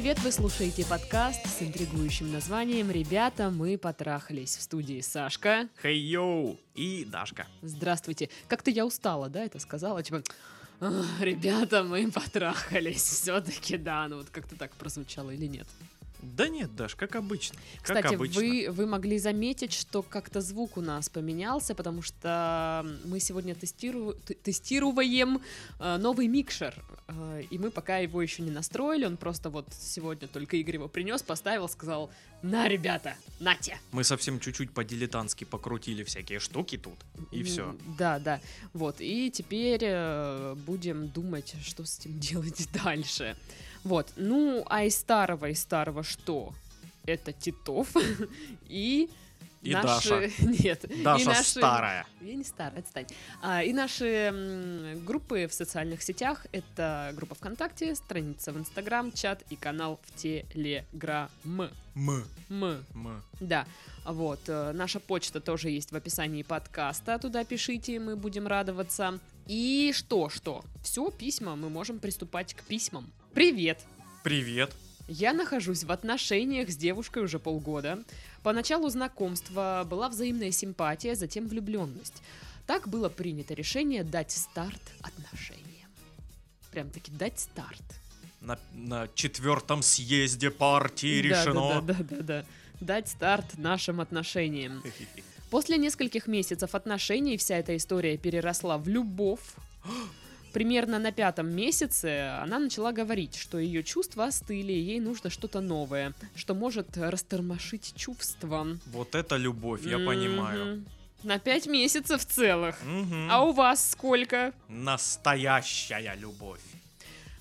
привет! Вы слушаете подкаст с интригующим названием «Ребята, мы потрахались» в студии Сашка. Хей йоу! И Дашка. Здравствуйте. Как-то я устала, да, это сказала? Типа, «Ах, ребята, мы потрахались. Все-таки да, ну вот как-то так прозвучало или нет? Да нет, Даш, как обычно. Как Кстати, обычно. вы, вы могли заметить, что как-то звук у нас поменялся, потому что мы сегодня тестиру- тестируем э, новый микшер. Э, и мы пока его еще не настроили. Он просто вот сегодня только Игорь его принес, поставил, сказал: На, ребята, нате! Мы совсем чуть-чуть по-дилетантски покрутили всякие штуки тут. И все. Да, да. Вот. И теперь э, будем думать, что с этим делать дальше. Вот. Ну, а из старого, из старого что? Это Титов и... И наши... Нет. и Даша наши- старая. Я не старая, отстань. А, и наши группы в социальных сетях — это группа ВКонтакте, страница в Инстаграм, чат и канал в Телеграм. М. М. М. Да, вот. э, Наша почта тоже есть в описании подкаста. Туда пишите, мы будем радоваться. И что, что? Все, письма, мы можем приступать к письмам. Привет! Привет. Я нахожусь в отношениях с девушкой уже полгода. По началу знакомства была взаимная симпатия, затем влюбленность. Так было принято решение дать старт отношениям. Прям таки дать старт. На, на четвертом съезде партии Да, решено. Да, да, да, да, да. Дать старт нашим отношениям. После нескольких месяцев отношений вся эта история переросла в любовь. Примерно на пятом месяце она начала говорить, что ее чувства остыли, и ей нужно что-то новое, что может растормошить чувства. Вот это любовь, я понимаю. Мгм. На пять месяцев целых. Мгм. А у вас сколько? Настоящая любовь.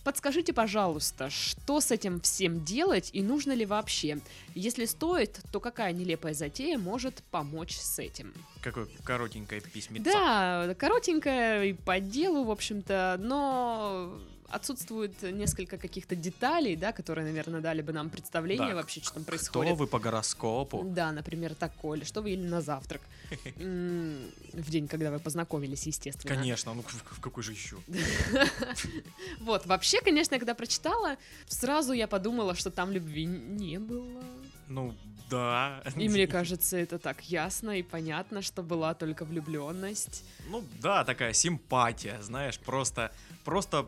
Подскажите, пожалуйста, что с этим всем делать и нужно ли вообще? Если стоит, то какая нелепая затея может помочь с этим? Какое коротенькое письмецо. Да, коротенькая и по делу, в общем-то, но отсутствует несколько каких-то деталей, да, которые, наверное, дали бы нам представление Так, вообще, что там Кто происходит. вы по гороскопу? Да, например, такое, или что вы ели на завтрак. В день, когда вы познакомились, естественно. Конечно, ну в какой же еще? Вот, вообще, конечно, когда прочитала, сразу я подумала, что там любви не было. Ну, да. И мне кажется, это так ясно и понятно, что была только влюбленность. Ну да, такая симпатия, знаешь, просто, просто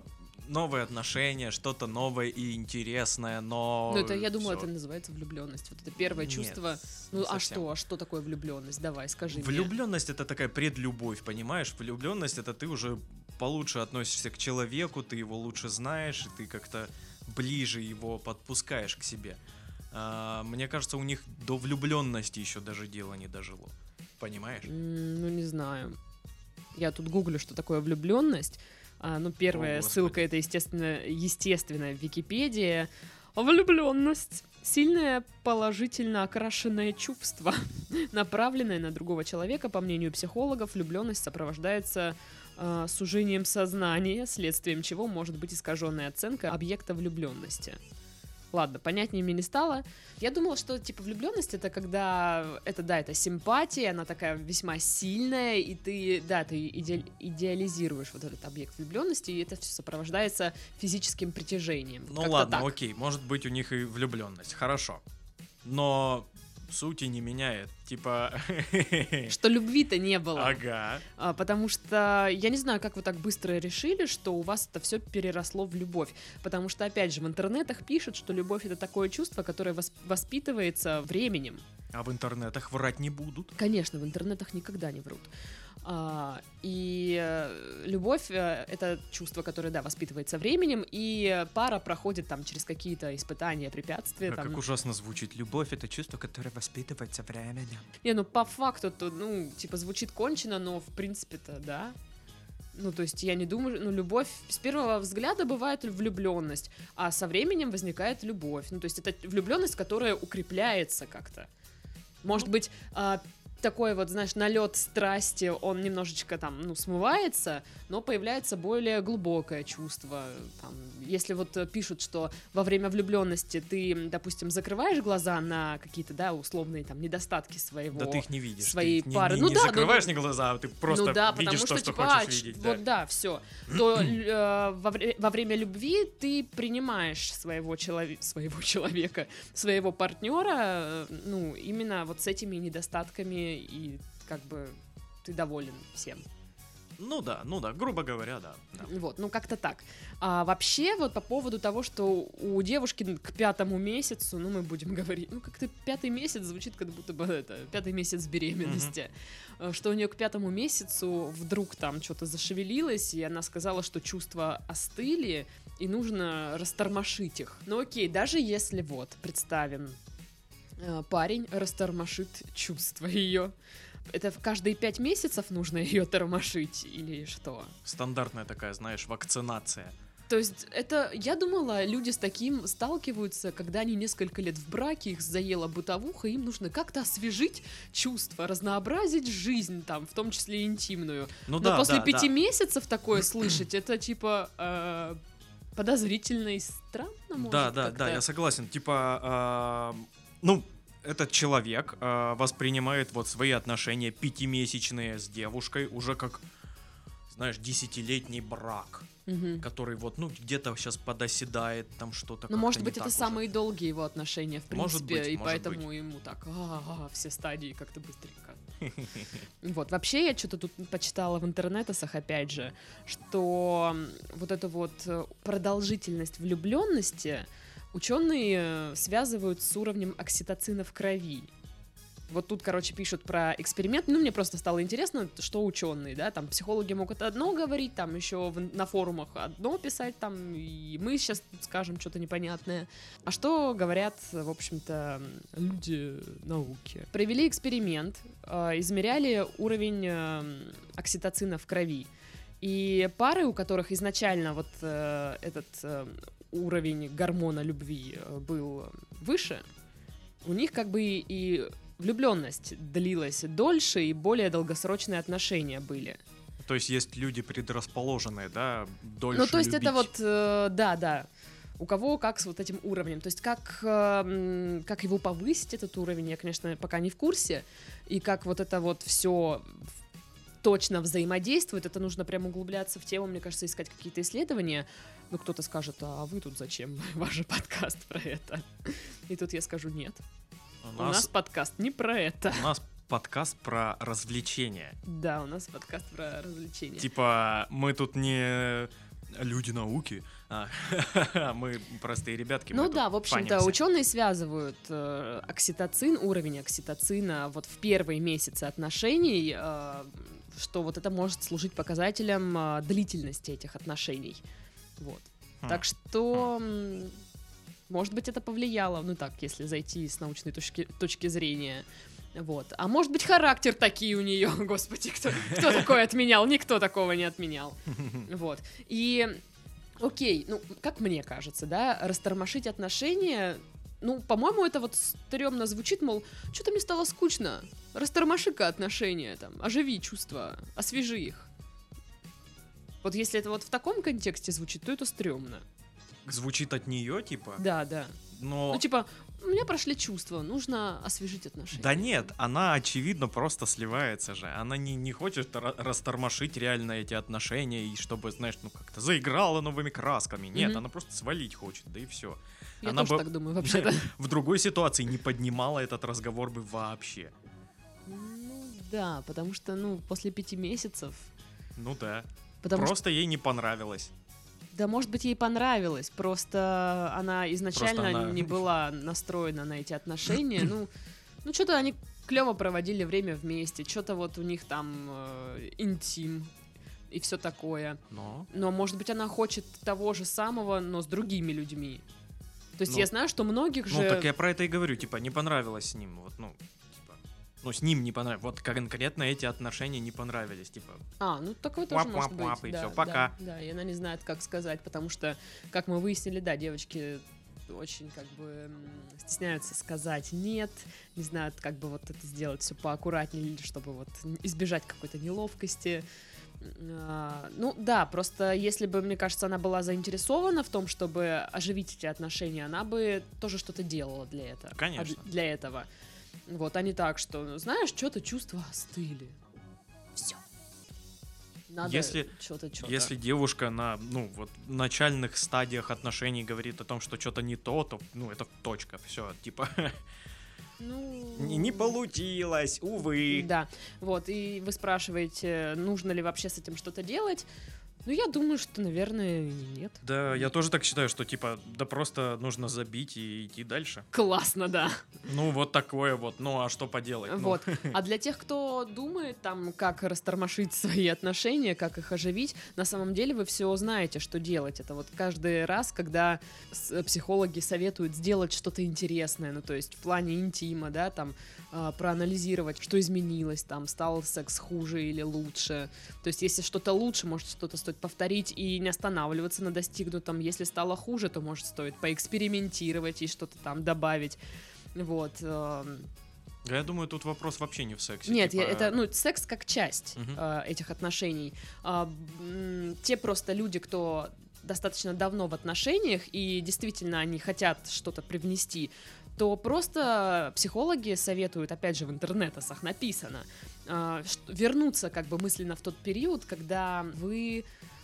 новые отношения, что-то новое и интересное, но... Ну, это, я думаю, это называется влюбленность. Вот это первое Нет, чувство. Ну, а совсем. что, а что такое влюбленность? Давай, скажи мне. Влюбленность это такая предлюбовь, понимаешь? Влюбленность это ты уже получше относишься к человеку, ты его лучше знаешь, и ты как-то ближе его подпускаешь к себе. А, мне кажется, у них до влюбленности еще даже дело не дожило. Понимаешь? Ну, не знаю. Я тут гуглю, что такое влюбленность. А, ну, первая О, ссылка это, естественно, естественно, Википедия. Влюбленность. Сильное положительно окрашенное чувство, направленное на другого человека, по мнению психологов, влюбленность сопровождается э, сужением сознания, следствием чего может быть искаженная оценка объекта влюбленности. Ладно, понятнее мне не стало. Я думала, что типа влюбленность это когда это да, это симпатия, она такая весьма сильная, и ты да, ты иде- идеализируешь вот этот объект влюбленности, и это все сопровождается физическим притяжением. Ну ладно, так. окей, может быть у них и влюбленность, хорошо. Но сути не меняет. Типа... Что любви-то не было. Ага. А, потому что я не знаю, как вы так быстро решили, что у вас это все переросло в любовь. Потому что, опять же, в интернетах пишут, что любовь это такое чувство, которое вос- воспитывается временем. А в интернетах врать не будут. Конечно, в интернетах никогда не врут. А, и э, любовь э, это чувство, которое, да, воспитывается временем, и пара проходит там через какие-то испытания, препятствия. А там. Как ужасно звучит. Любовь это чувство, которое воспитывается временем. Не, ну по факту, то, ну, типа, звучит кончено, но в принципе-то, да. Ну, то есть я не думаю, ну, любовь с первого взгляда бывает влюбленность, а со временем возникает любовь. Ну, то есть это влюбленность, которая укрепляется как-то. Может быть, а, такой вот, знаешь, налет страсти, он немножечко там, ну, смывается, но появляется более глубокое чувство, там, если вот э, пишут, что во время влюбленности ты, допустим, закрываешь глаза на какие-то, да, условные там недостатки своего. Да ты их не видишь. ты своей не- пары. Не, Ну не да, ну, закрываешь ну, ни глаза, а ты просто ну да, видишь потому то, что, что типа, хочешь а, видеть. Вот да, все. То э, во, вре- во время любви ты принимаешь своего, челове- своего человека, своего партнера, э, ну, именно вот с этими недостатками, и как бы ты доволен всем. Ну да, ну да, грубо говоря, да. да. Вот, ну как-то так. А вообще, вот по поводу того, что у девушки к пятому месяцу, ну мы будем говорить, ну как-то пятый месяц звучит, как будто бы это пятый месяц беременности, э, что у нее к пятому месяцу вдруг там что-то зашевелилось, и она сказала, что чувства остыли, и нужно растормошить их. Ну окей, даже если вот, представим, парень растормошит чувства ее. Это в каждые пять месяцев нужно ее тормошить или что? Стандартная такая, знаешь, вакцинация. То есть это, я думала, люди с таким сталкиваются, когда они несколько лет в браке, их заела бытовуха, им нужно как-то освежить чувства, разнообразить жизнь там, в том числе интимную. Ну Но да, после да, пяти да. месяцев такое слышать, это типа э, подозрительно и странно, может, Да, да, да, я согласен. Типа, а, ну, этот человек а, воспринимает вот свои отношения пятимесячные с девушкой уже как, знаешь, десятилетний брак, Мгм. который вот, ну, где-то сейчас подоседает, там что-то Ну, может быть, это уже. самые долгие его отношения, в принципе, Может быть, и может поэтому быть. ему так, «А-а-а, все стадии как-то быстренько. Вот, вообще, я что-то тут почитала в интернетах, опять же, что вот эту вот э, продолжительность влюбленности ученые э, связывают с уровнем окситоцина в крови. Вот тут, короче, пишут про эксперимент. Ну, мне просто стало интересно, что ученые, да, там психологи могут одно говорить, там еще в- на форумах одно писать, там, и мы сейчас скажем что-то непонятное. А что говорят, в общем-то, люди науки? Провели эксперимент, э, измеряли уровень э, окситоцина в крови. И пары, у которых изначально вот э, этот э, уровень гормона любви э, был выше, у них как бы и влюбленность длилась дольше и более долгосрочные отношения были. То есть есть люди предрасположенные, да, дольше ну, то есть это любить. вот, э, да, да. У кого как с вот этим уровнем. То есть как, э, как его повысить, этот уровень, я, конечно, пока не в курсе. И как вот это вот все точно взаимодействует, это нужно прям углубляться в тему, мне кажется, искать какие-то исследования. Ну, кто-то скажет, а вы тут зачем? Ваш же подкаст про это. И тут я скажу, нет, У у нас нас, подкаст не про это. у нас подкаст про развлечения. Да, у нас подкаст про развлечения. Типа, мы тут не люди науки, а мы простые ребятки. Ну да, в общем-то, ученые связывают э, окситоцин, уровень окситоцина вот в первые месяцы отношений, э, что вот это может служить показателем э, длительности этих отношений. Вот. Хм. Так что, м, может быть, это повлияло, ну так, если зайти с научной точки, точки зрения. Вот. А может быть, характер такие у нее, господи, кто, кто такое отменял? Никто такого не отменял. Вот. И окей, ну, как мне кажется, да, растормошить отношения, ну, по-моему, это вот стрёмно звучит, мол, что-то мне стало скучно, растормоши-ка отношения, там, оживи чувства, освежи их. Вот если это вот в таком контексте звучит, то это стрёмно. Звучит от нее, типа, Да, да. но... Ну, типа, у меня прошли чувства, нужно освежить отношения. Да нет, она, очевидно, просто сливается же. Она не, не хочет ра- растормошить реально эти отношения, и чтобы, знаешь, ну как-то заиграла новыми красками. Нет, Мгм. она просто свалить хочет, да и все. Я она тоже бы- так думаю, вообще-то. В другой ситуации не поднимала этот разговор бы вообще. Ну, да, потому что, ну, после пяти месяцев... Ну да. Потому что просто ей не понравилось. Да, может быть, ей понравилось, просто она изначально Просто она- не была настроена на эти отношения. Ну, ну что-то они клево проводили время вместе, что-то вот у них там э, интим и все такое. Но. Но, может быть, она хочет того же самого, но с другими людьми. То есть Ну, я знаю, что многих же... Ну так я про это и говорю, типа, не понравилось с ним. Вот, ну. Ну, с ним не понравилось. Вот конкретно эти отношения не понравились. Типа, А, ну такое тоже может Уап-уап-уап, быть. и да, да, пока. Да, и она не знает, как сказать, потому что, как мы выяснили, да, девочки очень как бы стесняются сказать нет, не знают, как бы вот это сделать все поаккуратнее, чтобы вот избежать какой-то неловкости. А, ну да, просто если бы, мне кажется, она была заинтересована в том, чтобы оживить эти отношения, она бы тоже что-то делала для этого. Конечно. а Для этого. Вот, а не так, что, знаешь, что-то чувства остыли. Все. Надо Если- что-то, что-то. Если девушка на, ну, вот, начальных стадиях отношений говорит о том, что что-то не то, то, ну, это точка, все, типа, Ну... не, не получилось, увы. Да, вот, и вы спрашиваете, нужно ли вообще с этим что-то делать. Ну, я думаю, что, наверное, нет. Да, я тоже так считаю, что, типа, да просто нужно забить и идти дальше. Классно, да. Ну, вот такое вот, ну, а что поделать? Ну, Вот. А для тех, кто думает, там, как растормошить свои отношения, как их оживить, на самом деле вы все знаете, что делать. Это вот каждый раз, когда с- психологи советуют сделать что-то интересное, ну, то есть в плане интима, да, там, а, проанализировать, что изменилось, там, стал секс хуже или лучше. То есть если что-то лучше, может, что-то стоит повторить и не останавливаться на достигнутом. Если стало хуже, то, может, стоит поэкспериментировать и что-то там добавить. Вот. эм, Да, я думаю, тут вопрос вообще не в сексе. нет, типа, я- это, ну, секс как часть Мгм. э, этих отношений. М, те просто люди, кто достаточно давно в отношениях, и действительно они хотят что-то привнести, то просто психологи советуют, опять же, в интернетах написано, ш- вернуться как бы мысленно в тот период, когда вы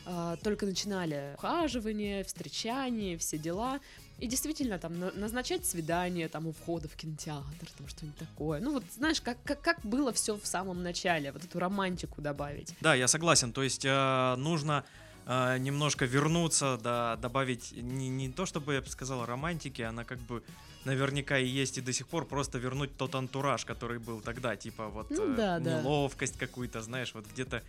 а, только начинали ухаживание, встречание, все дела, и действительно там на- назначать свидание там у входа в кинотеатр, там что-нибудь такое. Ну вот знаешь, как, как, как было все в самом начале, вот эту романтику добавить. Да, я согласен. То есть э, нужно э, немножко вернуться, да, добавить не, не то, чтобы я бы сказал романтики, она как бы наверняка и есть и до сих пор, просто вернуть тот антураж, который был тогда, типа вот Ну э, да, да. неловкость какую-то, знаешь, вот где-то...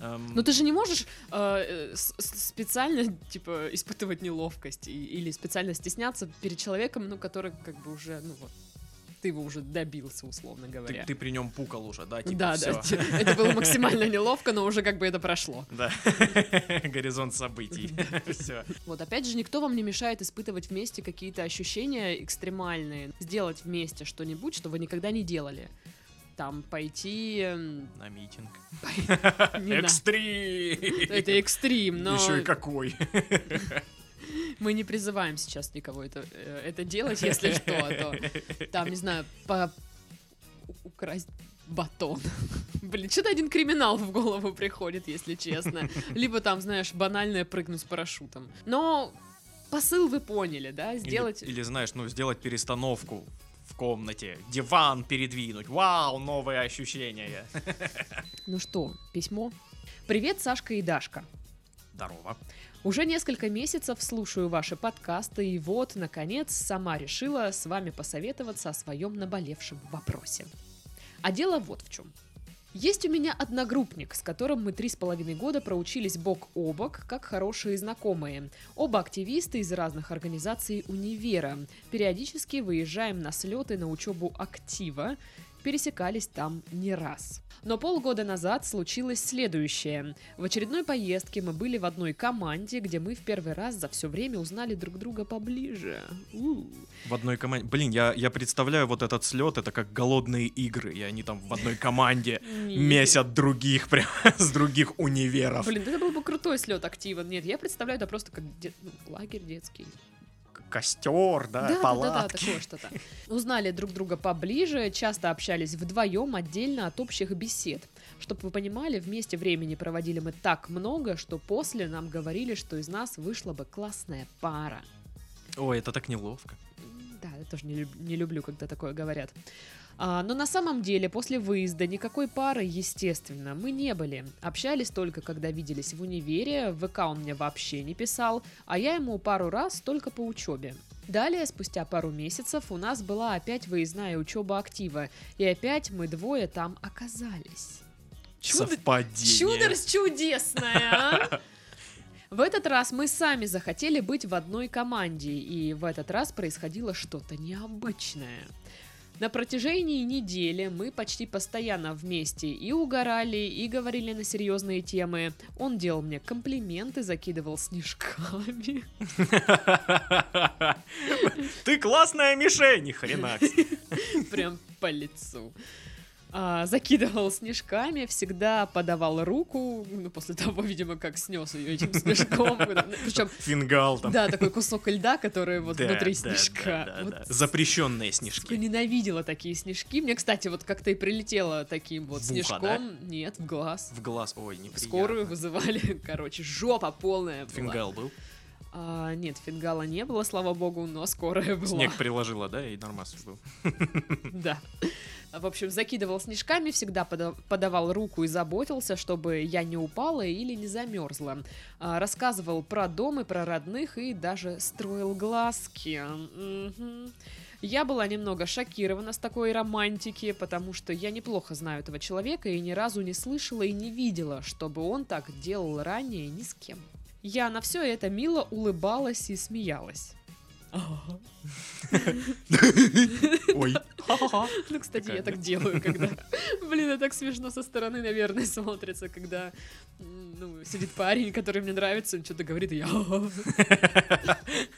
эм, Но ты же не можешь э, э, специально, типа, испытывать неловкость и- или специально стесняться перед человеком, ну, который как бы уже, ну вот, ты его уже добился, условно ты, говоря. ты при нем пукал уже, да, типа, да, всё. да, это было максимально неловко, но уже как бы это прошло. Да, горизонт событий. Все. Вот опять же, никто вам не мешает испытывать вместе какие-то ощущения экстремальные, сделать вместе что-нибудь, что вы никогда не делали. Там пойти... м, На митинг. Экстрим! Это экстрим, но Еще и какой. мы не призываем сейчас никого это, э, это делать, если что, а то там, не знаю, по... украсть батон. Блин, что-то один криминал в голову приходит, если честно. Либо там, знаешь, банальное прыгнуть с парашютом. Но посыл вы поняли, да? Или- Сделать... Или, знаешь, ну, сделать перестановку в комнате, диван передвинуть. Вау, новые ощущения. Ну что, письмо? Привет, Сашка и Дашка. Здорово. Уже несколько месяцев слушаю ваши подкасты, и вот, наконец, сама решила с вами посоветоваться о своем наболевшем вопросе. А дело вот в чем. Есть у меня одногруппник, с которым мы три с половиной года проучились бок о бок, как хорошие знакомые. Оба активисты из разных организаций универа. Периодически выезжаем на слеты на учебу актива, пересекались там не раз. Но полгода назад случилось следующее. В очередной поездке мы были в одной команде, где мы в первый раз за все время узнали друг друга поближе. У. В одной команде. Блин, я, я представляю вот этот слет, это как голодные игры, и они там в одной команде месят других прям с других универов. Блин, это был бы крутой слет актива. Нет, я представляю это просто как де- ну, лагерь детский. Костер, да, да, да, да, палатки. такое что-то. Узнали друг друга поближе, часто общались вдвоем, отдельно от общих бесед. Чтобы вы понимали, вместе времени проводили мы так много, что после нам говорили, что из нас вышла бы классная пара. Ой, это так неловко. Да, я тоже не, люб- не люблю, когда такое говорят. А, но на самом деле, после выезда никакой пары, естественно, мы не были. Общались только, когда виделись в универе, в ВК он мне вообще не писал, а я ему пару раз только по учебе. Далее, спустя пару месяцев, у нас была опять выездная учеба актива, и опять мы двое там оказались. Чудо- Совпадение. Чудо чудесное, а! В этот раз мы сами захотели быть в одной команде, и в этот раз происходило что-то необычное. На протяжении недели мы почти постоянно вместе и угорали, и говорили на серьезные темы. Он делал мне комплименты, закидывал снежками. Ты классная мишень, ни хрена. Прям по лицу. А, закидывал снежками, всегда подавал руку, ну, после того, видимо, как снес ее этим снежком. Причем, Фингал там. да, такой кусок льда, который вот Да, внутри да, снежка. да, Вот. Запрещенные снежки. ненавидела такие снежки. Мне, кстати, вот как-то и прилетело таким вот В ухо, снежком. Нет, в глаз. В глаз. Ой, неприятно. Скорую вызывали, короче, жопа полная была. Фингал был? А, нет, фингала не было, слава богу, но скорая была. Снег приложила, да, и нормас был. Да. В общем, закидывал снежками, всегда пода- подавал руку и заботился, чтобы я не упала или не замерзла. А, Рассказывал про дом и про родных и даже строил глазки. Мгм. Я была немного шокирована с такой романтики, потому что я неплохо знаю этого человека и ни разу не слышала и не видела, чтобы он так делал ранее ни с кем. Я на все это мило улыбалась и смеялась. Ой. Ну, кстати, я так делаю, когда... Блин, это так смешно со стороны, наверное, смотрится, когда ну, сидит парень, который мне нравится, он что-то говорит, и я...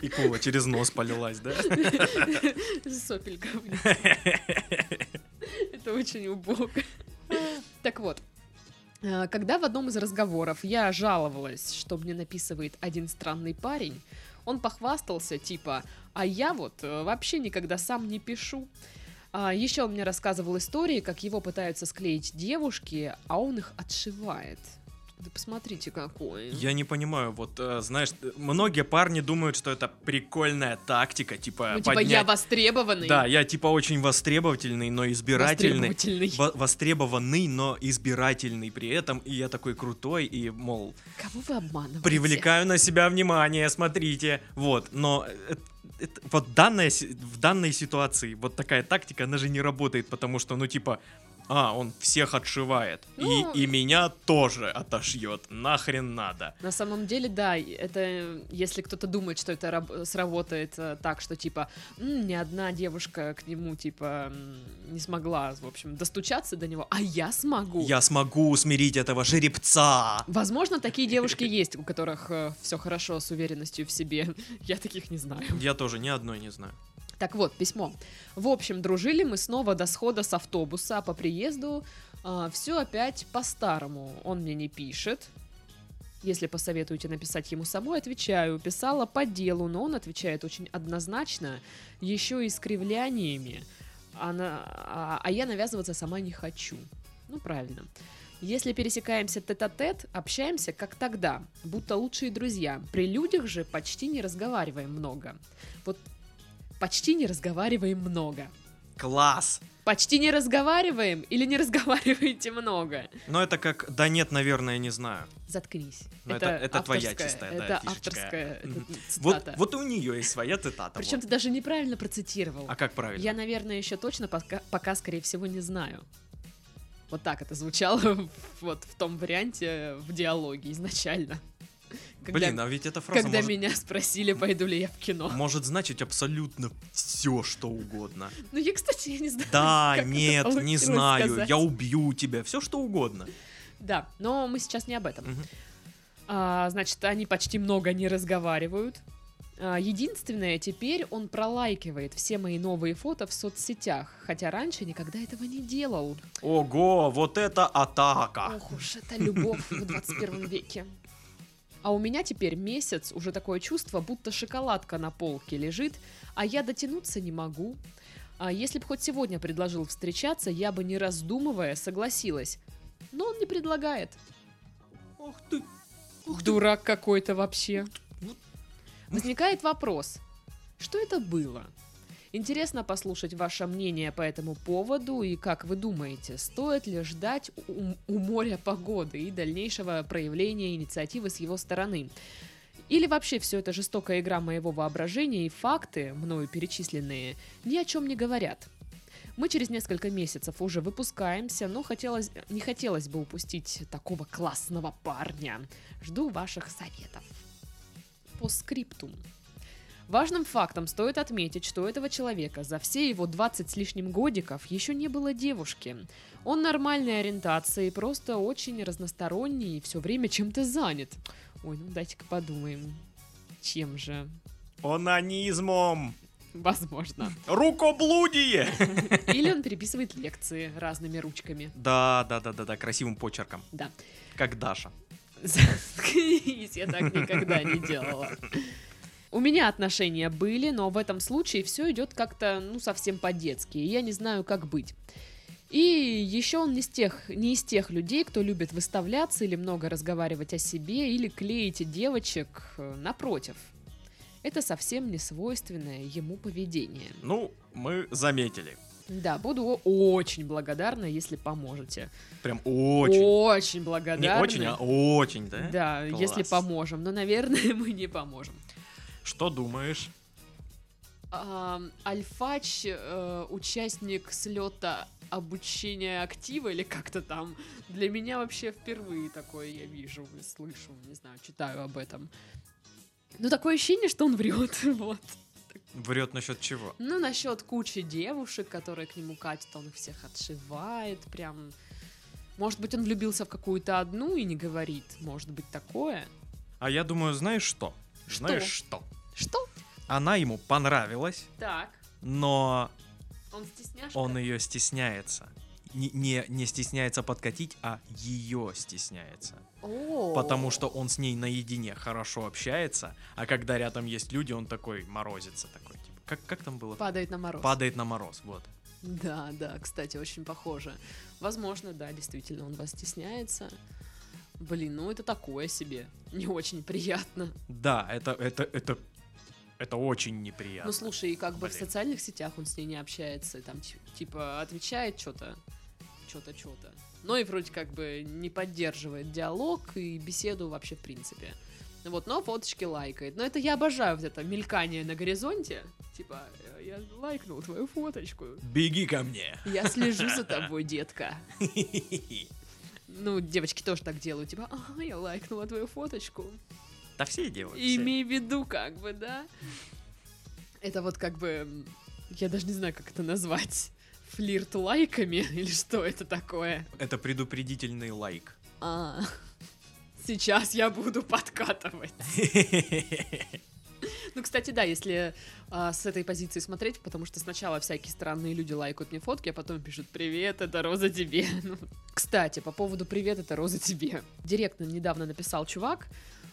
И Кова через нос полилась, да? Сопелька. Это очень убого. Так вот, э, когда в одном из разговоров я жаловалась, что мне написывает один странный парень, он похвастался, типа, а я вот э, вообще никогда сам не пишу. А еще он мне рассказывал истории, как его пытаются склеить девушки, а он их отшивает. Да посмотрите, какой. Я не понимаю, вот, э, знаешь, э, многие парни думают, что это прикольная тактика, типа, Ну, типа, поднять... я востребованный. Да, я типа очень востребовательный, но избирательный. Востребовательный. Во- востребованный, но избирательный при этом, и я такой крутой, и, мол, Кого вы обманываете? привлекаю на себя внимание, смотрите, вот, но э- это- вот данная, в данной ситуации вот такая тактика, она же не работает, потому что, ну, типа, а, он всех отшивает, Ну- и, и меня тоже отошьет, нахрен надо. На самом деле, да, это если кто-то думает, что это раб- сработает э, так, что типа «М, ни одна девушка к нему типа не смогла, в общем, достучаться до него, а я смогу. Я смогу усмирить этого жеребца. Возможно, такие девушки есть, у которых все хорошо с уверенностью в себе. Я таких не знаю. Я тоже ни одной не знаю. Так вот, письмо. В общем, дружили мы снова до схода с автобуса, а по приезду все опять по-старому. Он мне не пишет. Если посоветуете написать ему самой, отвечаю. Писала по делу, но он отвечает очень однозначно, еще и с кривляниями. Она- а, а я навязываться сама не хочу. Ну, правильно. Если пересекаемся тет-а-тет, общаемся как тогда, будто лучшие друзья. При людях же почти не разговариваем много. Вот почти не разговариваем много. Класс! Почти не разговариваем или не разговариваете много? Но это как, да нет, наверное, не знаю. Заткнись. Ну, это- это твоя авторская- чистая, да, Это фишечка. авторская это. Вот, вот у нее есть своя цитата. Причем вот. ты даже неправильно процитировал. А как правильно? Я, наверное, еще точно пока, пока, скорее всего, не знаю. Вот так это звучало вот в том варианте в диалоге изначально. Когда, Блин, а ведь эта фраза когда может, меня спросили, пойду ли я в кино. может значить абсолютно все, что угодно. Ну, я, кстати, я не знаю. Да, нет, не знаю, сказать. я убью тебя, все что угодно. Да, но мы сейчас не об этом. А, значит, они почти много не разговаривают. А, единственное, теперь он пролайкивает все мои новые фото в соцсетях, хотя раньше никогда этого не делал. Ого, вот это атака! Ох уж это любовь в 21 веке. А у меня теперь месяц уже такое чувство, будто шоколадка на полке лежит, а я дотянуться не могу. А если бы хоть сегодня предложил встречаться, я бы не раздумывая согласилась. Но он не предлагает. Ух ты! Ух ты! Дурак какой-то вообще. Возникает вопрос, что это было? Интересно послушать ваше мнение по этому поводу и как вы думаете, стоит ли ждать у, у моря погоды и дальнейшего проявления инициативы с его стороны? Или вообще все это жестокая игра моего воображения и факты, мною перечисленные, ни о чем не говорят? Мы через несколько месяцев уже выпускаемся, но хотелось, не хотелось бы упустить такого классного парня. Жду ваших советов. По скриптум. Важным фактом стоит отметить, что у этого человека за все его 20 с лишним годиков еще не было девушки. Он нормальной ориентации, просто очень разносторонний и все время чем-то занят. Ой, ну дайте-ка подумаем. Чем же? Онанизмом! Возможно. Рукоблудие! Или он переписывает лекции разными ручками. Да, да, да, да, да, красивым почерком. Да. Как Даша. Заткнись, я так никогда не делала. У меня отношения были, но в этом случае все идет как-то, ну, совсем по-детски, и я не знаю, как быть. И еще он не из, тех, не из тех людей, кто любит выставляться или много разговаривать о себе, или клеить девочек э, напротив. Это совсем не свойственное ему поведение. Ну, мы заметили. Да, буду очень благодарна, если поможете. Прям очень. Очень Не благодарна. очень, а очень, да? Да, Класс. если поможем. Но, наверное, мы не поможем. Что думаешь? А, Альфач, э, участник слета обучения актива или как-то там. Для меня вообще впервые такое я вижу, слышу, не знаю, читаю об этом. Ну, такое ощущение, что он врет, вот. Врет насчет чего? Ну, насчет кучи девушек, которые к нему катят, он их всех отшивает, прям... Может быть, он влюбился в какую-то одну и не говорит. Может быть, такое. А я думаю, знаешь что? Что? Знаешь что? Что? Она ему понравилась, Так. но Он стесняшка? он ее стесняется. Не, не, не стесняется подкатить, а ее стесняется. О. Потому что он с ней наедине хорошо общается, а когда рядом есть люди, он такой морозится такой. Типа, как, как там было? Падает на мороз. Падает на мороз, вот. Да, да, кстати, очень похоже. Возможно, да, действительно, он вас стесняется. Блин, ну это такое себе. Не очень приятно. Да, это, это, это, это очень неприятно. Ну слушай, и как бы в Блин. социальных сетях он с ней не общается, там ти- типа отвечает что-то, что-то, что-то. Но и вроде как бы не поддерживает диалог и беседу вообще в принципе. Вот, но фоточки лайкает. Но это я обожаю вот это мелькание на горизонте. Типа, э, я лайкнул твою фоточку. Беги ко мне. Я слежу за тобой, детка. Ну, девочки тоже так делают. Типа, ага, я лайкнула твою фоточку. Да все делают. все. Имей в виду, как бы, да? Это вот как бы... Я даже не знаю, как это назвать. Флирт лайками? Или что это такое? Это предупредительный лайк. А, сейчас я буду подкатывать. Ну, кстати, да, если а, с этой позиции смотреть, потому что сначала всякие странные люди лайкают мне фотки, а потом пишут «Привет, это Роза тебе». Ну, кстати, по поводу «Привет, это Роза тебе». Директно недавно написал чувак,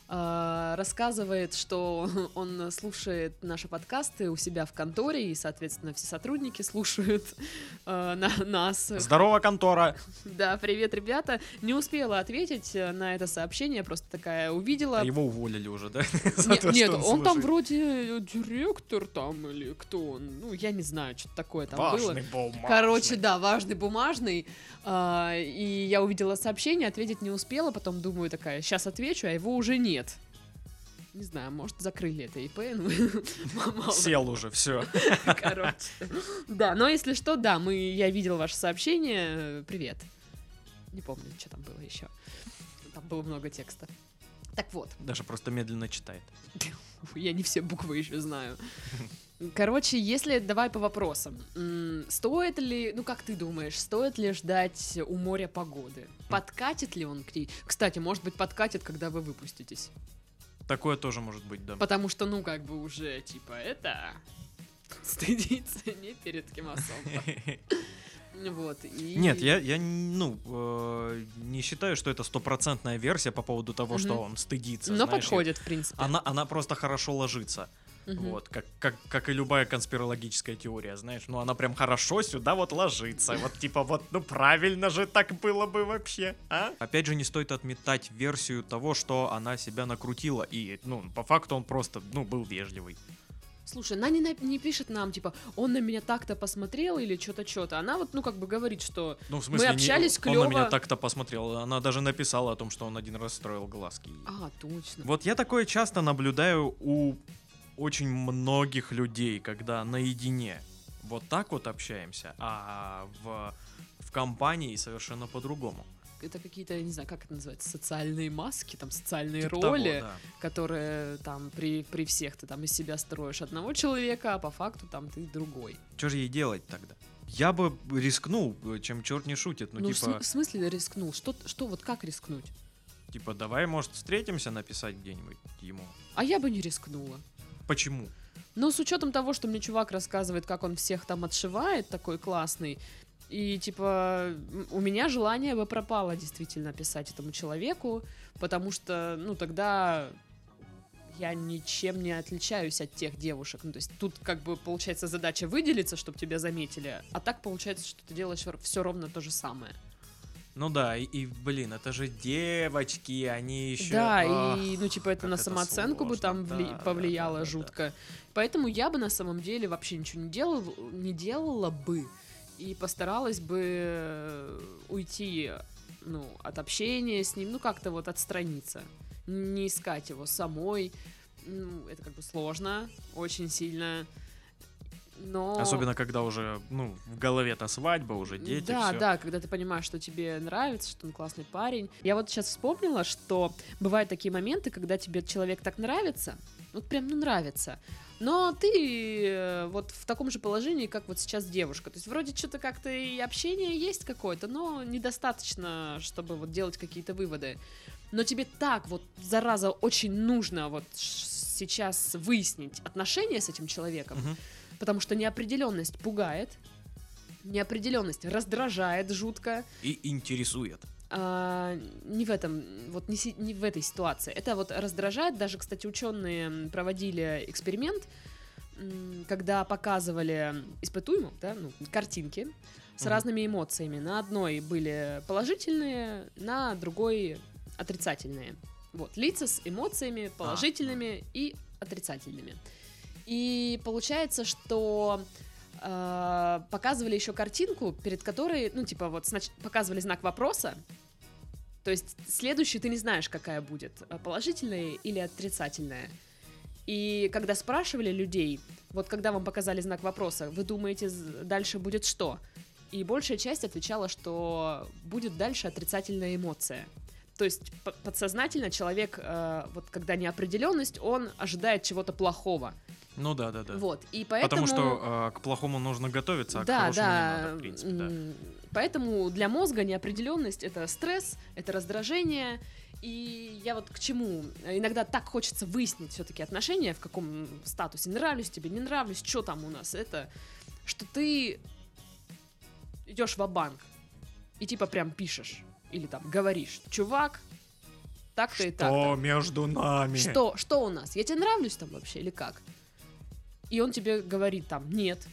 рассказывает, что он слушает наши подкасты у себя в конторе, и, соответственно, все сотрудники слушают а, на нас. Здорово, контора. Да, привет, ребята. Не успела ответить э, на это сообщение, просто такая увидела. А его уволили уже, да? Не- то, нет, что он, там вроде директор там или кто он. Ну, я не знаю, что такое там было. Важный бумажный. Короче, да, важный бумажный. А, и я увидела сообщение, ответить не успела, потом думаю такая, сейчас отвечу, а его уже нет. Не знаю, может, закрыли это ИП, ну, Сел уже, все. Короче. Да, но если что, да, мы, я видел ваше сообщение. Привет. Не помню, что там было еще. Там было много текста. Так вот, Даже просто медленно читает. я не все буквы еще знаю. Короче, если давай по вопросам. Стоит ли, ну как ты думаешь, стоит ли ждать у моря погоды? Подкатит ли он к ней? Кстати, может быть, подкатит, когда вы выпуститесь. Такое тоже может быть, да. Потому что, ну, как бы уже, типа, это стыдиться не перед кем особо. Вот, и... Нет, я, я ну, э, не считаю, что это стопроцентная версия по поводу того, что Мгм. он стыдится. Но знаешь, подходит, в принципе. Она, она просто хорошо ложится. Мгм. Вот, как, как, как и любая конспирологическая теория, знаешь. Ну, она прям хорошо сюда вот ложится. Вот типа вот, ну правильно же так было бы вообще, а? Опять же, не стоит отметать версию того, что она себя накрутила. И, ну, по факту он просто, ну, был вежливый. Слушай, она не, на- не пишет нам, типа, он на меня так-то посмотрел или что-то, что-то. Она вот, ну, как бы говорит, что Ну, в смысле, не- общались он на меня так-то посмотрел. Она даже написала о том, что он один раз строил глазки. А, точно. Вот я такое часто наблюдаю у очень многих людей, когда наедине вот так вот общаемся, а в, в компании совершенно по-другому. Это какие-то, я не знаю, как это называется, социальные маски, там, социальные Типа того, роли, да. которые там при, при всех ты там из себя строишь одного человека, а по факту там ты другой. Что же ей делать тогда? Я бы рискнул, чем черт не шутит. Ну, Ну, в, типа, в смысле рискнул? Что, что вот как рискнуть? типа, давай, может, встретимся написать где-нибудь ему. А я бы не рискнула. Почему? Но с учетом того, что мне чувак рассказывает, как он всех там отшивает, такой классный, и типа у меня желание бы пропало действительно писать этому человеку, потому что, ну, тогда я ничем не отличаюсь от тех девушек. Ну, то есть тут как бы получается задача выделиться, чтобы тебя заметили, а так получается, что ты делаешь все ровно то же самое. Ну да, и, и, блин, это же девочки, они еще. Да, и ну типа это на самооценку бы сложно. там вли- Да, да, повлияло да, да, да. жутко. Поэтому я бы на самом деле вообще ничего не делала, не делала бы и постаралась бы э, уйти ну, от общения с ним, ну как-то вот отстраниться, не искать его самой. Ну, это как бы сложно, очень сильно. Но... Особенно, когда уже, ну, в голове-то свадьба, уже дети, Да, всё. да, когда ты понимаешь, что тебе нравится, что он классный парень. Я вот сейчас вспомнила, что бывают такие моменты, когда тебе человек так нравится, вот прям, ну, нравится, но ты э, вот в таком же положении, как вот сейчас девушка. То есть вроде что-то как-то и общение есть какое-то, но недостаточно, чтобы вот делать какие-то выводы. Но тебе так вот, зараза, очень нужно вот сейчас выяснить отношения с этим человеком, Мгм. Потому что неопределенность пугает, неопределенность раздражает жутко. И интересует. А, не в этом, вот не, си- не в этой ситуации. Это вот раздражает. Даже, кстати, ученые проводили эксперимент, когда показывали испытуемым, да, ну, картинки с Мгм. разными эмоциями. На одной были положительные, на другой отрицательные. Вот, лица с эмоциями положительными и отрицательными. И получается, что э, показывали еще картинку, перед которой, ну, типа, вот снач- показывали знак вопроса. То есть следующий ты не знаешь, какая будет, э, положительная или отрицательная. И когда спрашивали людей, вот когда вам показали знак вопроса, вы думаете, дальше будет что? И большая часть отвечала, что будет дальше отрицательная эмоция. То есть подсознательно человек, э, вот когда неопределенность, он ожидает чего-то плохого. Ну да, да, да. Вот, и поэтому... Потому что а, к плохому нужно готовиться, а к да, хорошему да. не надо, в принципе, да. Поэтому для мозга неопределенность это стресс, это раздражение. И я вот к чему? Иногда так хочется выяснить все-таки отношения, в каком статусе. Нравлюсь тебе, не нравлюсь, что там у нас. Это что ты идешь в банк и типа прям пишешь или там говоришь, чувак, так-то и так. Что между нами? Что, что у нас? Я тебе нравлюсь там вообще или как? И он тебе говорит там нет.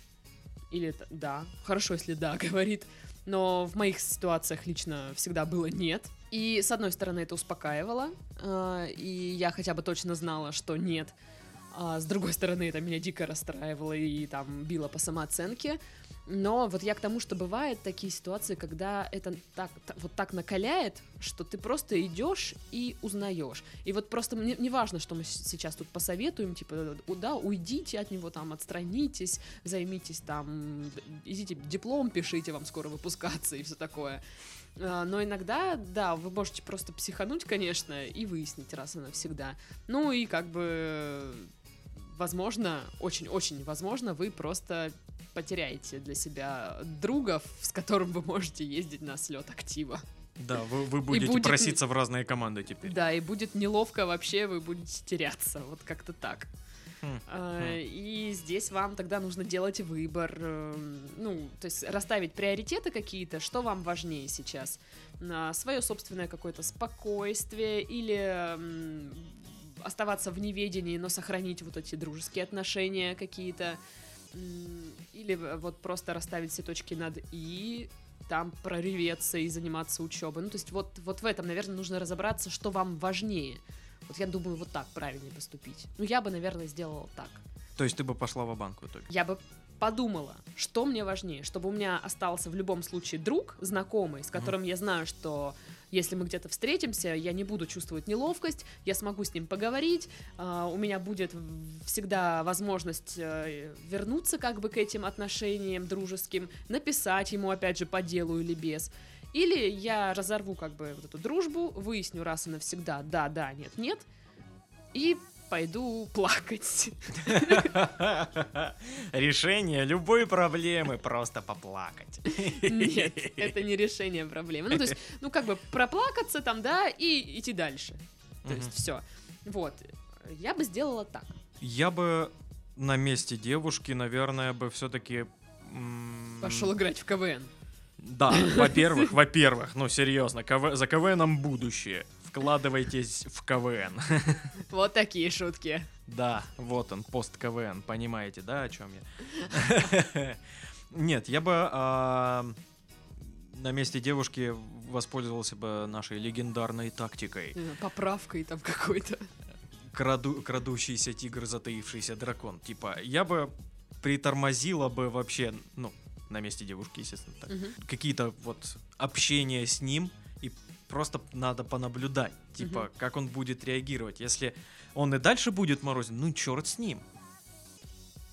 Или да. Хорошо, если да, говорит. Но в моих ситуациях лично всегда было нет. И с одной стороны это успокаивало, а, и я хотя бы точно знала, что нет. А с другой стороны это меня дико расстраивало и там било по самооценке. Но вот я к тому, что бывают такие ситуации, когда это так, та- вот так накаляет, что ты просто идешь и узнаешь. И вот просто мне не важно, что мы сейчас тут посоветуем, типа, да, уйдите от него, там, отстранитесь, займитесь там, идите диплом пишите, вам скоро выпускаться и все такое. А, Но иногда, да, вы можете просто психануть, конечно, и выяснить раз и навсегда. Ну и как бы, возможно, очень-очень возможно, вы просто потеряете для себя другов, с которым вы можете ездить на слет актива. Да, вы, вы будете будет- проситься в разные команды теперь. Да, и будет неловко вообще, вы будете теряться, вот как-то так. Хм, А, хм. И здесь вам тогда нужно делать выбор, эм, ну, то есть расставить приоритеты какие-то, что вам важнее сейчас, свое собственное какое-то спокойствие или оставаться в неведении, но сохранить вот эти дружеские отношения какие-то, или вот просто расставить все точки над и там прореветься и заниматься учебой. Ну, то есть вот, вот в этом, наверное, нужно разобраться, что вам важнее. Вот я думаю, вот так правильнее поступить. Ну, я бы, наверное, сделала так. То есть ты бы пошла в банк в итоге? Я бы подумала, что мне важнее, чтобы у меня остался в любом случае друг, знакомый, с которым я знаю, что если мы где-то встретимся, я не буду чувствовать неловкость, я смогу с ним поговорить, а, у меня будет всегда возможность э, вернуться как бы к этим отношениям дружеским, написать ему опять же по делу или без. Или я разорву как бы вот эту дружбу, выясню раз и навсегда, да, да, нет, нет, и пойду плакать. Решение любой проблемы просто поплакать. Нет, это не решение проблемы. Ну, то есть, ну, как бы проплакаться там, да, и идти дальше. То есть, все. Вот. Я бы сделала так. Я бы на месте девушки, наверное, бы все-таки... Пошел играть в КВН. Да, во-первых, во-первых, ну серьезно, КВ... за КВНом будущее. Вкладывайтесь в КВН. Вот такие шутки. Да, вот он, пост КВН, понимаете, да, о чем я? Нет, я бы а, на месте девушки воспользовался бы нашей легендарной тактикой. Поправкой там какой-то. Краду, крадущийся тигр, затаившийся дракон. Типа, я бы притормозила бы вообще, ну, на месте девушки, естественно, так. Угу. Какие-то вот общения с ним, просто надо понаблюдать, типа, угу. как он будет реагировать. Если он и дальше будет морозить, ну, черт с ним.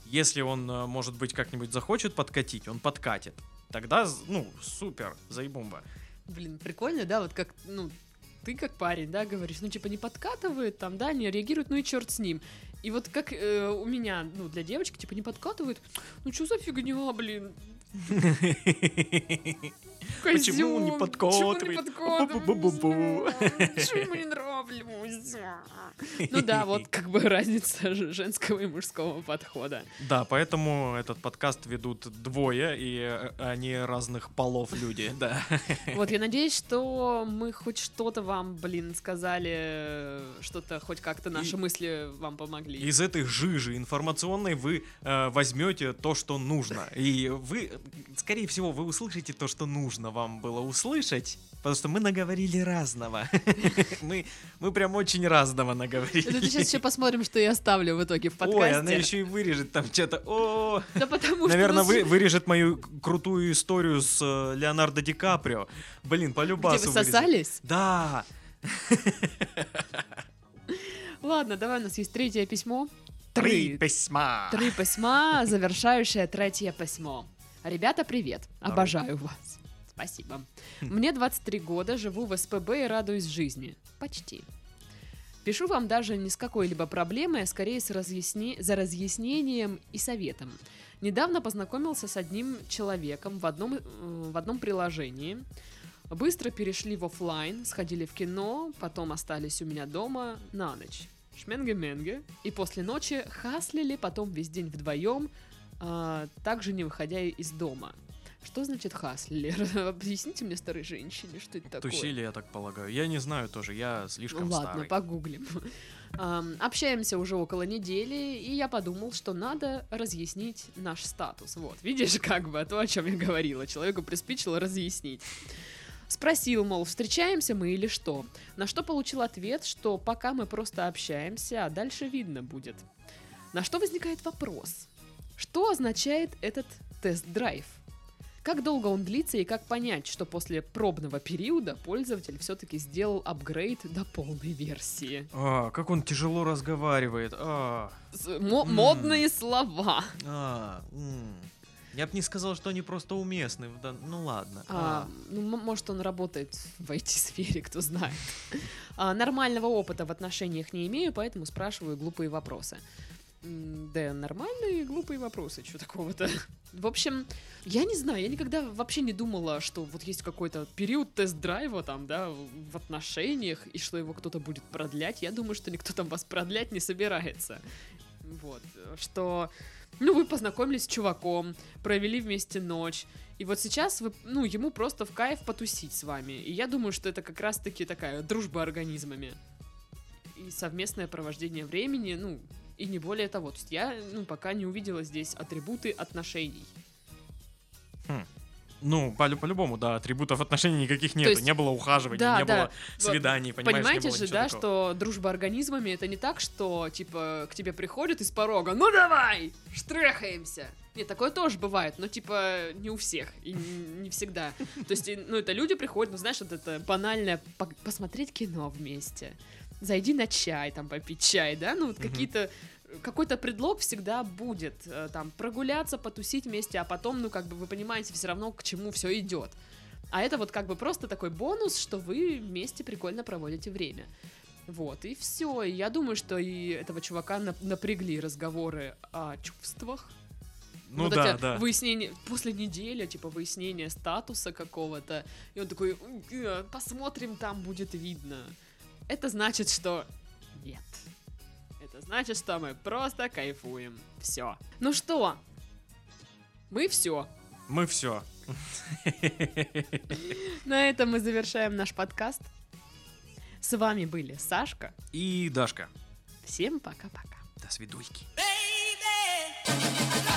Если он, э, может быть, как-нибудь захочет подкатить, он подкатит. Тогда, ну, супер, заебумба. Блин, прикольно, да, вот как, ну, ты как парень, да, говоришь, ну, типа, не подкатывает, там, да, не реагирует, ну и черт с ним. И вот как э, у меня, ну, для девочки, типа, не подкатывает, ну, что за фигня, блин, Почему не подкатывает? Почему ему не нравлюсь? Ну да, вот как бы разница женского и мужского подхода. Да, поэтому этот подкаст ведут двое, и э, они разных полов люди, да. Вот, я надеюсь, что мы хоть что-то вам, блин, сказали, что-то, хоть как-то наши мысли вам помогли. Из этой жижи информационной вы э, возьмете то, что нужно. И вы скорее всего, вы услышите то, что нужно вам было услышать, потому что мы наговорили разного. мы, мы прям очень разного наговорили. Это сейчас еще посмотрим, что я оставлю в итоге в подкасте. Ой, она еще и вырежет там что-то. Да потому Наверное, вы, вырежет мою крутую историю с э, Леонардо Ди Каприо. Блин, по любасу Где вы сосались? Да. Ладно, давай, у нас есть третье письмо. Три письма. Три письма, завершающее третье письмо. Ребята, привет. Обожаю вас. Спасибо. Мне 23 года, живу в СПБ и радуюсь жизни. Почти. Пишу вам даже не с какой-либо проблемой, а скорее с разъясни... за разъяснением и советом. Недавно познакомился с одним человеком в одном, э, в одном приложении. Быстро перешли в офлайн, сходили в кино, потом остались у меня дома на ночь. Шменге-менге. И после ночи хаслили потом весь день вдвоем, а, также не выходя из дома. Что значит хаслер? Объясните мне, старой женщине, что это такое. Тусили, я так полагаю. Я не знаю тоже, я слишком Ладно, старый. погуглим. Um, общаемся уже около недели, и я подумал, что надо разъяснить наш статус. Вот, видишь, как бы, то, о чем я говорила. Человеку приспичило разъяснить. Спросил, мол, встречаемся мы или что? На что получил ответ, что пока мы просто общаемся, а дальше видно будет. На что возникает вопрос? Что означает этот тест-драйв? Как долго он длится и как понять, что после пробного периода пользователь все-таки сделал апгрейд до полной версии? А, как он тяжело разговаривает. А. Мо- модные слова. А, м- я бы не сказал, что они просто уместны. Да, ну ладно. А, а. Ну, может, он работает в IT-сфере, кто знает. А, нормального опыта в отношениях не имею, поэтому спрашиваю глупые вопросы. Да, нормальные глупые вопросы, что такого-то. В общем, я не знаю, я никогда вообще не думала, что вот есть какой-то период тест-драйва там, да, в отношениях, и что его кто-то будет продлять. Я думаю, что никто там вас продлять не собирается. Вот, что, ну, вы познакомились с чуваком, провели вместе ночь, и вот сейчас вы, ну, ему просто в кайф потусить с вами. И я думаю, что это как раз-таки такая дружба организмами. И совместное провождение времени, ну, и не более того. То есть я ну, пока не увидела здесь атрибуты отношений. Хм. Ну, по- по-любому, да, атрибутов отношений никаких нет. Есть... Не было ухаживания, да, не да. было свиданий, понимаешь, Понимаете же, да, такого. что дружба организмами это не так, что типа к тебе приходят из порога, ну давай, штрехаемся. Нет, такое тоже бывает, но типа не у всех и не всегда. То есть, ну это люди приходят, ну знаешь, вот это банальное посмотреть кино вместе зайди на чай, там, попить чай, да, ну, вот mm-hmm. какие-то какой-то предлог всегда будет, э, там, прогуляться, потусить вместе, а потом, ну, как бы, вы понимаете все равно, к чему все идет. А это вот как бы просто такой бонус, что вы вместе прикольно проводите время. Вот, и все. И я думаю, что и этого чувака напрягли разговоры о чувствах. Ну вот да, да. Выяснение, после недели, типа, выяснения статуса какого-то. И он такой, посмотрим, там будет видно это значит, что нет. Это значит, что мы просто кайфуем. Все. Ну что? Мы все. Мы все. На этом мы завершаем наш подкаст. С вами были Сашка. И Дашка. Всем пока-пока. До свидульки. baby.